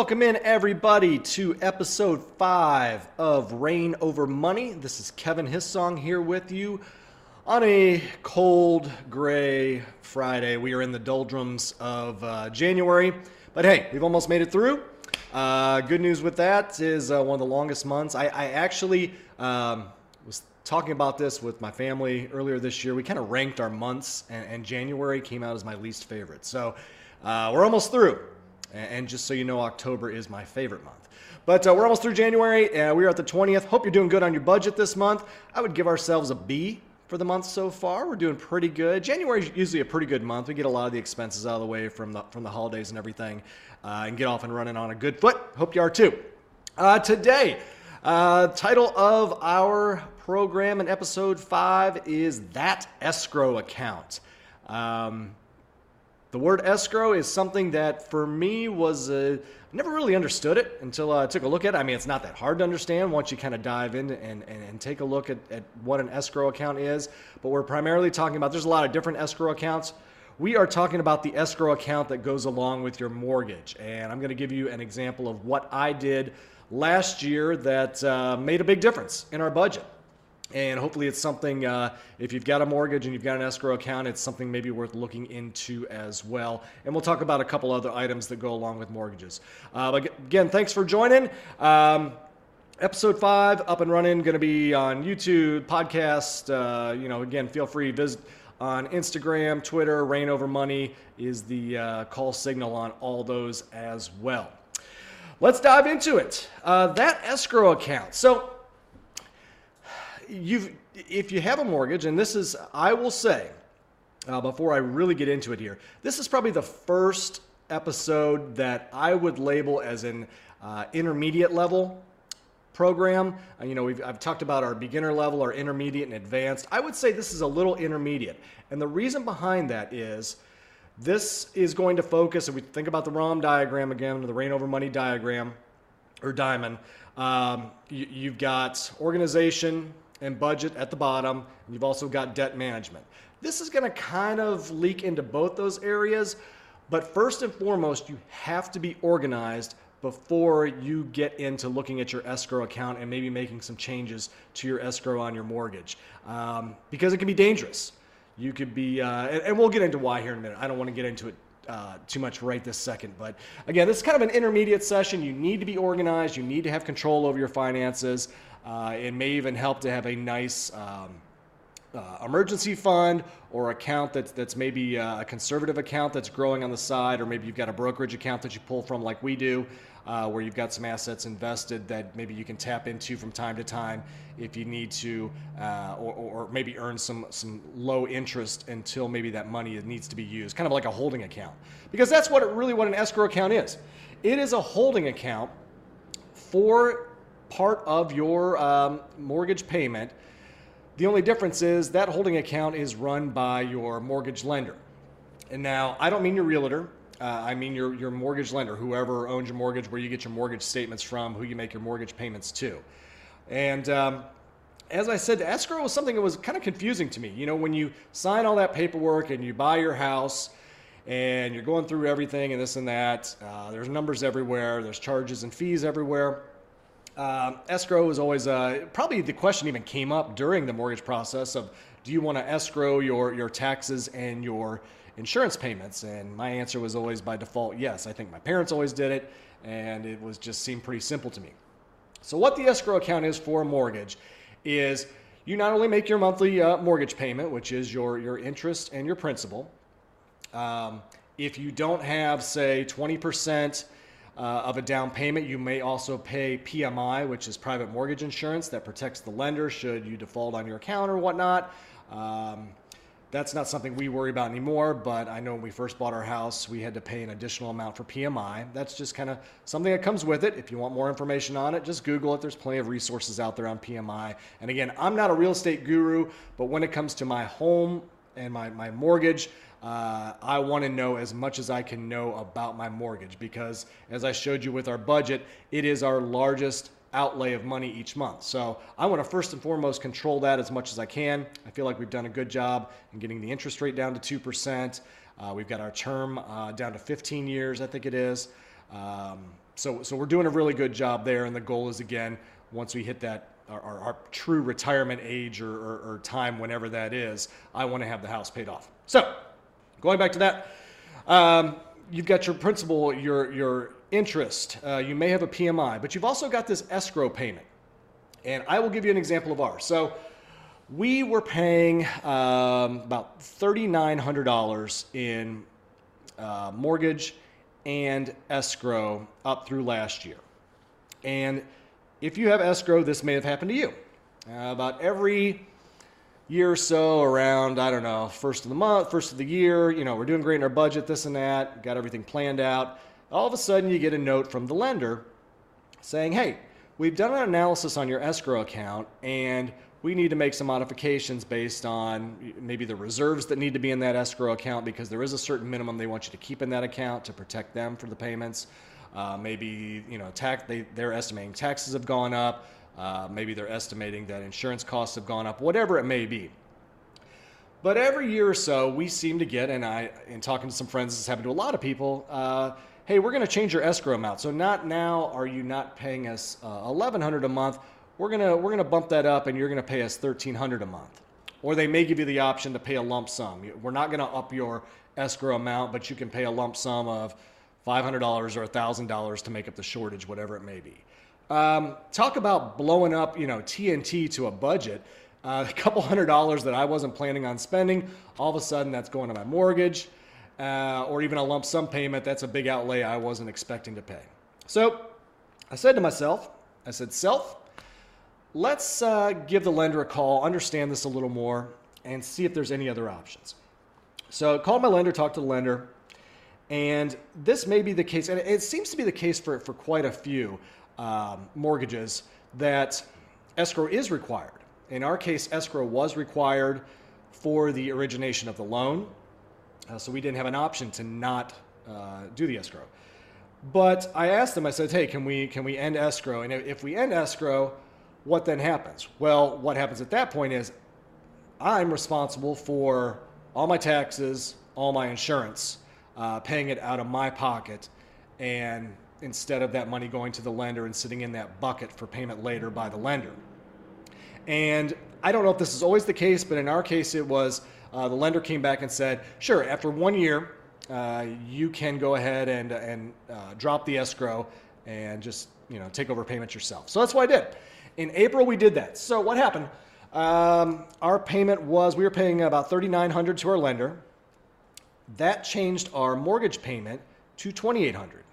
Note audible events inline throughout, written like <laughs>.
welcome in everybody to episode five of Reign Over Money. This is Kevin Hissong here with you on a cold, gray Friday. We are in the doldrums of uh, January, but hey, we've almost made it through. Uh, good news with that is uh, one of the longest months. I, I actually um, was talking about this with my family earlier this year. We kind of ranked our months, and, and, January came out as my least favorite. So uh, we're almost through. And just so you know, October is my favorite month. But uh, we're almost through January. Uh, we are at the 20th. Hope you're doing good on your budget this month. I would give ourselves a B for the month so far. We're doing pretty good. January is usually a pretty good month. We get a lot of the expenses out of the way from the from the holidays and everything, uh, and get off and running on a good foot. Hope you are too. Uh, today, uh, title of our program in episode five is that escrow account. Um, the word escrow is something that for me was never really understood it until I took a look at it. I mean, it's not that hard to understand once you kind of dive in and, and, and take a look at, at what an escrow account is. But we're primarily talking about there's a lot of different escrow accounts. We are talking about the escrow account that goes along with your mortgage. And I'm going to give you an example of what I did last year that uh, made a big difference in our budget. And hopefully, it's something, uh, if you've got a mortgage and you've got an escrow account, it's something maybe worth looking into as well. And we'll talk about a couple other items that go along with mortgages. Uh, but again, thanks for joining. Um, episode five up and running, going to be on YouTube, podcast. Uh, you know, again, feel free visit on Instagram, Twitter. Reign over money is the uh, call signal on all those as well. Let's dive into it. Uh, that escrow account. So, you've if you have a mortgage, and this is, I will say, uh, before I really get into it here, this is probably the first episode that I would label as an uh, intermediate level program. Uh, you know, I've talked about our beginner level, our intermediate, and advanced. I would say this is a little intermediate. And the reason behind that is this is going to focus, if we think about the ROM diagram again, the reign over money diagram or diamond, um, you, you've got organization, and budget at the bottom. And you've also got debt management. This is going to kind of leak into both those areas. But first and foremost, you have to be organized before you get into looking at your escrow account and maybe making some changes to your escrow on your mortgage um, because it can be dangerous. You could be, uh, and, and, we'll get into why here in a minute. I don't want to get into it uh, too much right this second. But again, this is kind of an intermediate session. You need to be organized, you need to have control over your finances. Uh, it may even help to have a nice um, uh, emergency fund or account that's, that's maybe uh, a conservative account that's growing on the side, or maybe you've got a brokerage account that you pull from, like we do, uh, where you've got some assets invested that maybe you can tap into from time to time if you need to, uh, or, or, maybe earn some, some low interest until maybe that money needs to be used, kind of like a holding account. Because that's what it, really what an escrow account is. It is a holding account for part of your um, mortgage payment. The only difference is that holding account is run by your mortgage lender. And now, I don't mean your realtor. Uh, I mean your, your mortgage lender, whoever owns your mortgage, where you get your mortgage statements from, who you make your mortgage payments to. And um, as I said, escrow was something that was kind of confusing to me. You know, when you sign all that paperwork and you buy your house and you're going through everything and this and that, uh, there's numbers everywhere, there's charges and fees everywhere. Um, escrow is always uh, probably the question even came up during the mortgage process of do you want to escrow your your taxes and your insurance payments? And my answer was always by default yes. I think my parents always did it, and it was just seemed pretty simple to me. So what the escrow account is for a mortgage is you not only make your monthly uh, mortgage payment, which is your your interest and your principal. Um, if you don't have say 20 percent uh, of a down payment. You may also pay PMI, which is private mortgage insurance that protects the lender should you default on your account or whatnot. Um, that's not something we worry about anymore, but I know when we first bought our house, we had to pay an additional amount for PMI. That's just kind of something that comes with it. If you want more information on it, just Google it. There's plenty of resources out there on PMI. And again, I'm not a real estate guru, but when it comes to my home and my, my mortgage, uh, I want to know as much as I can know about my mortgage because, as I showed you with our budget, it is our largest outlay of money each month. So I want to first and foremost control that as much as I can. I feel like we've done a good job in getting the interest rate down to 2%. Uh, we've got our term uh, down to 15 years, I think it is. Um, So, so we're doing a really good job there. And the goal is, again, once we hit that, our, our, our true retirement age or, or, or time, whenever that is, I want to have the house paid off. So, going back to that, um, you've got your principal, your, your interest, uh, you may have a PMI, but you've also got this escrow payment. And I will give you an example of ours. So, we were paying um, about $3,900 in uh, mortgage and escrow up through last year. And if you have escrow, this may have happened to you. Uh, about every year or so, around, I don't know, first of the month, first of the year, you know, we're doing great in our budget, this and that, got everything planned out. All of a sudden, you get a note from the lender saying, hey, we've done an analysis on your escrow account and we need to make some modifications based on maybe the reserves that need to be in that escrow account because there is a certain minimum they want you to keep in that account to protect them for the payments. Uh, maybe you know tax they, they're estimating taxes have gone up. Uh, maybe they're estimating that insurance costs have gone up. Whatever it may be. But every year or so, we seem to get, and I, in talking to some friends, this has happened to a lot of people. Uh, hey, we're going to change your escrow amount. So not now are you not paying us uh, 1100 a month we're gonna we're gonna bump that up and you're gonna pay us 1300 a month or they may give you the option to pay a lump sum we're not gonna up your escrow amount but you can pay a lump sum of $500 or $1000 to make up the shortage whatever it may be. Um, talk about blowing up you know tnt to a budget. Uh, <laughs> a couple hundred dollars that i wasn't planning on spending all of a sudden that's going to my mortgage uh, or even a lump sum payment that's a big outlay i wasn't expecting to pay. So i said to myself i said self let's uh, give the lender a call, understand this a little more, and see if there's any other options. So called my lender, talked to the lender, and this may be the case, and it seems to be the case for, for quite a few um, mortgages that escrow is required. In our case, escrow was required for the origination of the loan, uh, so we didn't have an option to not uh, do the escrow. But I asked them, I said, hey, can we, can we end escrow? And if we end escrow, what then happens? Well, what happens at that point is I'm responsible for all my taxes, all my insurance, uh, paying it out of my pocket, and instead of that money going to the lender and sitting in that bucket for payment later by the lender. And I don't know if this is always the case, but in our case, it was uh, the lender came back and said, sure, after one year, uh, you can go ahead and, and uh, drop the escrow and just you know take over payments yourself. So that's what I did. In April, we did that. So what happened? Um, our payment was we were paying about 3,900 to our lender. That changed our mortgage payment to 2,800.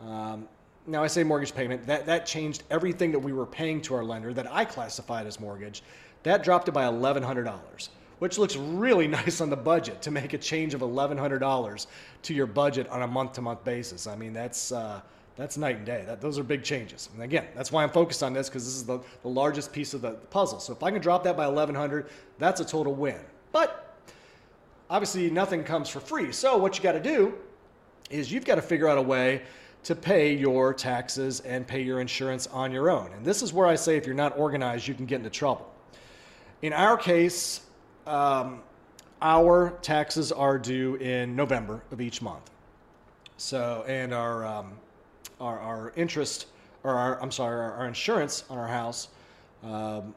Um, now I say mortgage payment. That that changed everything that we were paying to our lender that I classified as mortgage. That dropped it by $1,100 which looks really <laughs> nice on the budget to make a change of $1,100 to your budget on a month to month basis. I mean, that's, uh, that's night and day. That, those are big changes. And again, that's why I'm focused on this because this is the, the largest piece of the puzzle. So if I can drop that by 1100, that's a total win. But obviously, nothing comes for free. So what you got to do is you've got to figure out a way to pay your taxes and pay your insurance on your own. And this is where I say if you're not organized, you can get into trouble. In our case, um, our taxes are due in November of each month. So, and our um, our, our interest, or our, I'm sorry, our, our insurance on our house um,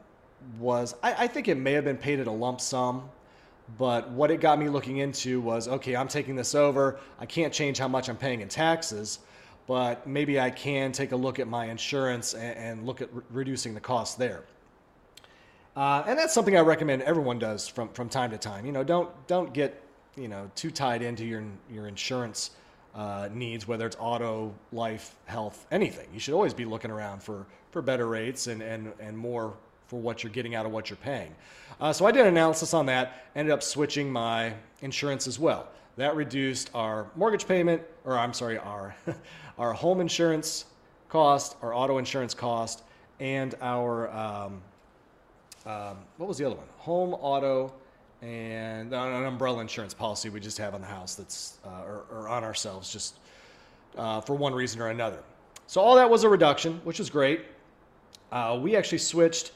was, I, I think it may have been paid at a lump sum. But what it got me looking into was okay, I'm taking this over. I can't change how much I'm paying in taxes, but maybe I can take a look at my insurance and, and look at re- reducing the cost there. Uh, and that's something I recommend everyone does from, from time to time. You know, don't don't get you know too tied into your your insurance uh, needs, whether it's auto, life, health, anything. You should always be looking around for, for better rates and, and, and more for what you're getting out of what you're paying. Uh, so I did an analysis on that, ended up switching my insurance as well. That reduced our mortgage payment, or I'm sorry, our, <laughs> our home insurance cost, our auto insurance cost, and our, um, um, what was the other one? Home, auto, and an umbrella insurance policy we just have on the house that's uh, or, or, on ourselves just uh, for one reason or another. So all that was a reduction, which is great. Uh, we actually switched.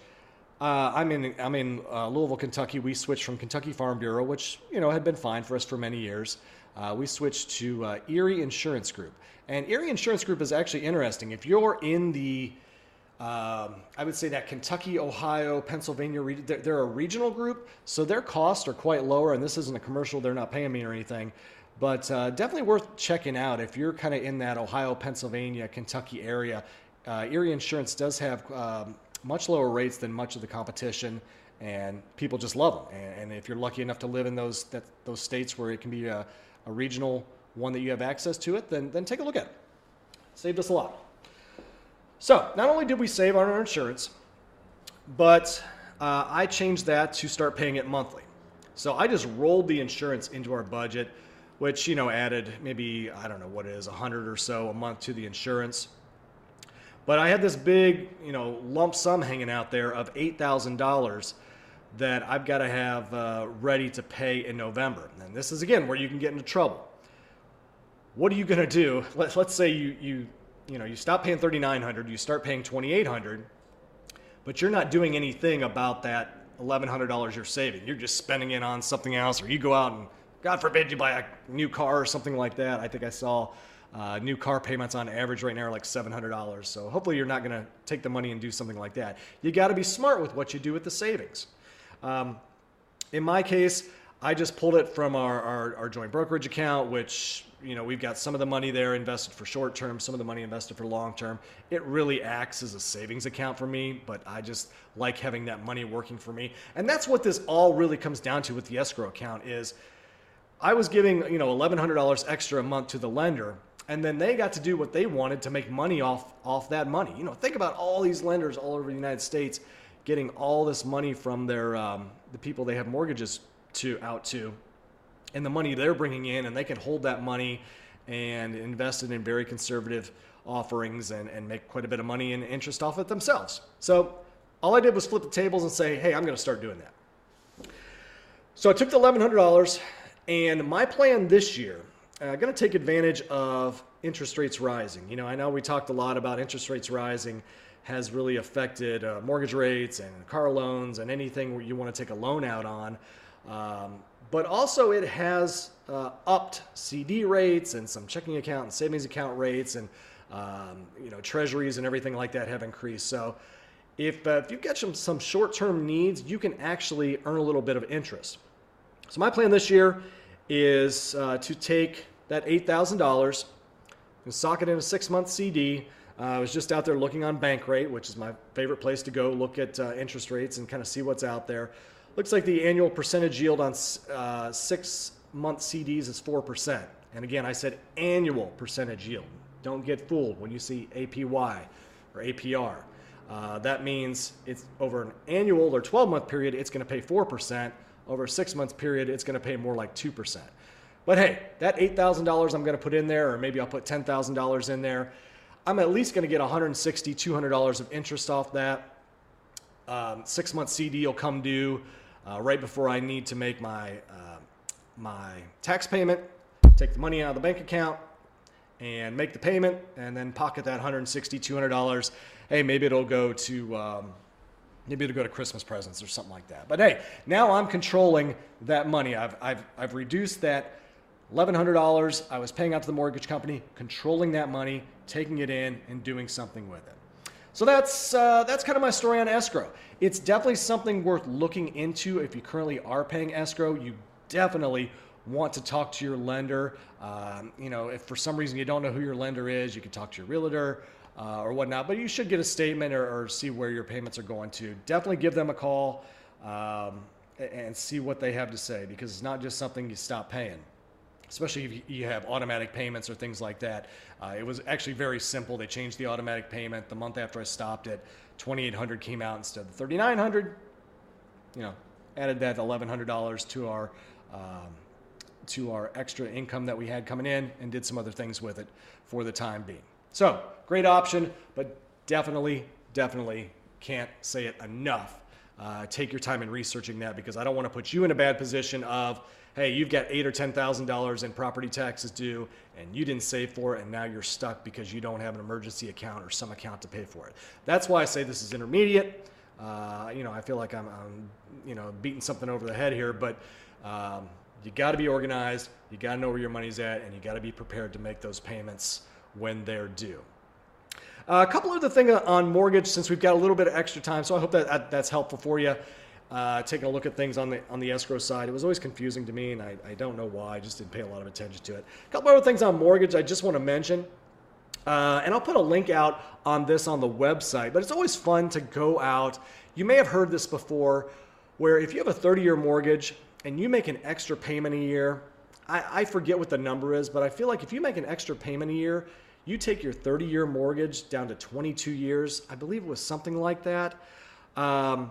Uh, I'm in I'm in uh, Louisville, Kentucky. We switched from Kentucky Farm Bureau, which you know had been fine for us for many years. uh, we switched to uh, Erie Insurance Group. And Erie Insurance Group is actually interesting. If you're in the um, I would say that Kentucky, Ohio, Pennsylvania, they're, they're, a regional group, so their costs are quite lower. And this isn't a commercial; they're not paying me or anything, but uh, definitely worth checking out if you're kind of in that Ohio, Pennsylvania, Kentucky area. Uh, Erie Insurance does have um, much lower rates than much of the competition, and people just love them. And, and if you're lucky enough to live in those that, those states where it can be a, a regional one that you have access to it, then then take a look at it. Saved us a lot. So not only did we save on our insurance, but uh, I changed that to start paying it monthly. So I just rolled the insurance into our budget, which you know added maybe I don't know what it is, a hundred or so a month to the insurance. But I had this big you know lump sum hanging out there of eight thousand dollars that I've got to have uh, ready to pay in November. And this is again where you can get into trouble. What are you going to do? Let, let's say you you you know, you stop paying 3900 you start paying 2800 but you're not doing anything about that $1,100 you're saving. You're just spending it on something else, or you go out and, God forbid, you buy a new car or something like that. I think I saw uh, new car payments on average right now are like $700. So hopefully you're not going to take the money and do something like that. You got to be smart with what you do with the savings. Um, in my case, I just pulled it from our, our, our joint brokerage account, which you know we've got some of the money there invested for short term some of the money invested for long term it really acts as a savings account for me but i just like having that money working for me and that's what this all really comes down to with the escrow account is i was giving you know $1100 extra a month to the lender and then they got to do what they wanted to make money off off that money you know think about all these lenders all over the united states getting all this money from their um, the people they have mortgages to out to and the money they're bringing in, and they can hold that money and invest it in very conservative offerings and, and make quite a bit of money and interest off it themselves. So all I did was flip the tables and say, hey, I'm going to start doing that. So I took the $1,100, and my plan this year, uh, going to take advantage of interest rates rising. You know, I know we talked a lot about interest rates rising has really affected uh, mortgage rates and car loans and anything where you want to take a loan out on. Um, but also it has uh, upped CD rates and some checking account and savings account rates and um, you know treasuries and everything like that have increased. So if, uh, if you've got some, some short-term needs, you can actually earn a little bit of interest. So my plan this year is uh, to take that $8,000 and sock it in a six-month CD. Uh, I was just out there looking on Bankrate, which is my favorite place to go look at uh, interest rates and kind of see what's out there. Looks like the annual percentage yield on uh, six month CDs is 4%. And again, I said annual percentage yield. Don't get fooled when you see APY or APR. Uh, that means it's over an annual or 12 month period, it's going to pay 4%. Over a six month period, it's going to pay more like 2%. But hey, that $8,000 I'm going to put in there, or maybe I'll put $10,000 in there, I'm at least going to get $160, $200 of interest off that. Um, six month CD will come due uh, right before I need to make my uh, my tax payment, take the money out of the bank account, and make the payment, and then pocket that 160 $200. Hey, maybe it'll go to um, maybe it'll go to Christmas presents or something like that. But hey, now I'm controlling that money. I've I've I've reduced that. $1,100 I was paying out to the mortgage company, controlling that money, taking it in, and doing something with it. So that's uh, that's kind of my story on escrow. It's definitely something worth looking into if you currently are paying escrow. You definitely want to talk to your lender. Um, you know, if for some reason you don't know who your lender is, you can talk to your realtor uh, or whatnot. But you should get a statement or, or, see where your payments are going to. Definitely give them a call um, and see what they have to say because it's not just something you stop paying especially if you have automatic payments or things like that. Uh, it was actually very simple. They changed the automatic payment the month after I stopped it. 2800 came out instead of 3900 You know, added that $1,100 to our um, to our extra income that we had coming in and did some other things with it for the time being. So great option, but definitely, definitely can't say it enough. Uh, take your time in researching that because I don't want to put you in a bad position of hey, you've got eight or ten thousand dollars in property taxes due, and you didn't save for it, and now you're stuck because you don't have an emergency account or some account to pay for it. That's why I say this is intermediate. Uh, you know, I feel like I'm, I'm, you know, beating something over the head here, but um, you got to be organized, you got to know where your money's at, and you got to be prepared to make those payments when they're due. Uh, a couple other things on mortgage since we've got a little bit of extra time, so I hope that, that that's helpful for you. Uh, taking a look at things on the on the escrow side, it was always confusing to me, and I, I don't know why. I just didn't pay a lot of attention to it. A couple other things on mortgage I just want to mention. Uh, and I'll put a link out on this on the website, but it's always fun to go out. You may have heard this before, where if you have a 30 year mortgage and you make an extra payment a year, I, I, forget what the number is, but I feel like if you make an extra payment a year, you take your 30 year mortgage down to 22 years. I believe it was something like that. Um,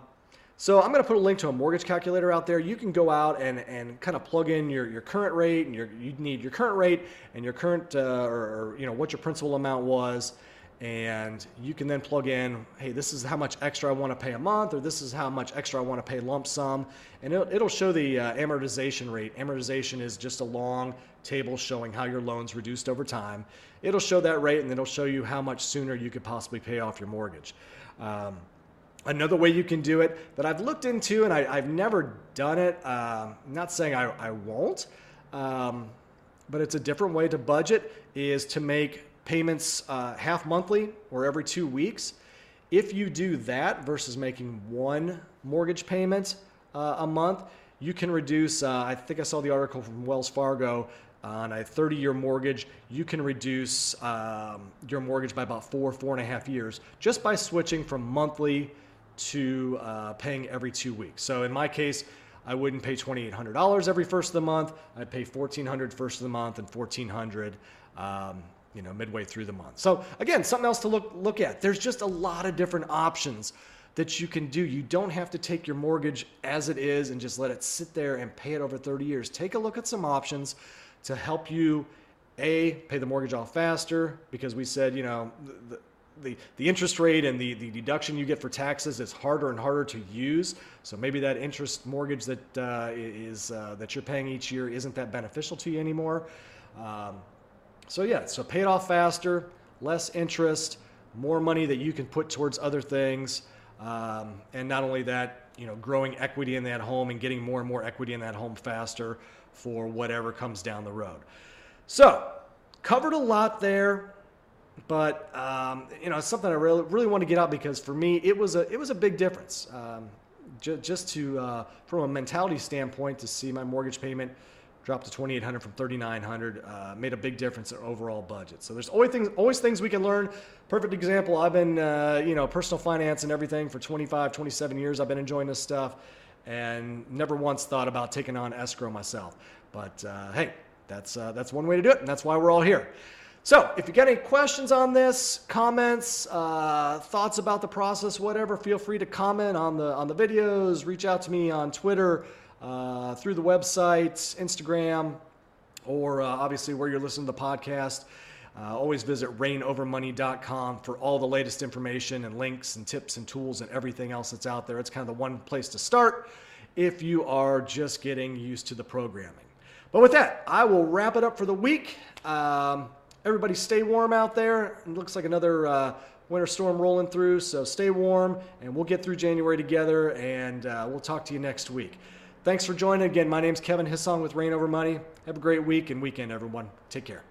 so I'm going to put a link to a mortgage calculator out there. You can go out and, and kind of plug in your, your current rate and your, you need your current rate and your current, uh, or, or, you know, what your principal amount was. And you can then plug in, hey, this is how much extra I want to pay a month, or this is how much extra I want to pay lump sum. And it'll, it'll show the uh, amortization rate. Amortization is just a long table showing how your loan's reduced over time. It'll show that rate and it'll show you how much sooner you could possibly pay off your mortgage. Um, Another way you can do it that I've looked into and I, have never done it, uh, I'm not saying I, I won't, um, but it's a different way to budget, is to make payments uh, half monthly or every two weeks. If you do that versus making one mortgage payment uh, a month, you can reduce. Uh, I think I saw the article from Wells Fargo on a 30 year mortgage. You can reduce um, your mortgage by about four, four and a half years just by switching from monthly to uh, paying every two weeks. So in my case, I wouldn't pay $2,800 every first of the month. I'd pay $1,400 first of the month and $1,400 um, you know, midway through the month. So again, something else to look, look at. There's just a lot of different options that you can do. You don't have to take your mortgage as it is and just let it sit there and pay it over 30 years. Take a look at some options to help you a pay the mortgage off faster because we said you know the, the, the interest rate and the, the deduction you get for taxes is harder and harder to use. So maybe that interest mortgage that uh, is uh, that you're paying each year isn't that beneficial to you anymore. Um, so yeah, so pay it off faster, less interest, more money that you can put towards other things, um, and not only that, you know, growing equity in that home and getting more and more equity in that home faster for whatever comes down the road. So covered a lot there but um, you know, it's something I really really want to get out because for me, it was a it was a big difference. Um, just to uh, from a mentality standpoint, to see my mortgage payment drop to 2,800 from 3,900 uh, made a big difference in overall budget. So there's always things always things we can learn. Perfect example. I've been uh, you know personal finance and everything for 25, 27 years. I've been enjoying this stuff, and never once thought about taking on escrow myself. But uh, hey, that's uh, that's one way to do it, and that's why we're all here. So, if you got any questions on this, comments, uh, thoughts about the process, whatever, feel free to comment on the on the videos. Reach out to me on Twitter, uh, through the website, Instagram, or uh, obviously where you're listening to the podcast. Uh, always visit reignovermoney.com for all the latest information and links and tips and tools and everything else that's out there. It's kind of the one place to start if you are just getting used to the programming. But with that, I will wrap it up for the week. Um, Everybody stay warm out there. It looks like another uh, winter storm rolling through, so stay warm, and we'll get through January together, and uh, we'll talk to you next week. Thanks for joining. Again, my name's Kevin Hissong with Reign Over Money. Have a great week and weekend, everyone. Take care.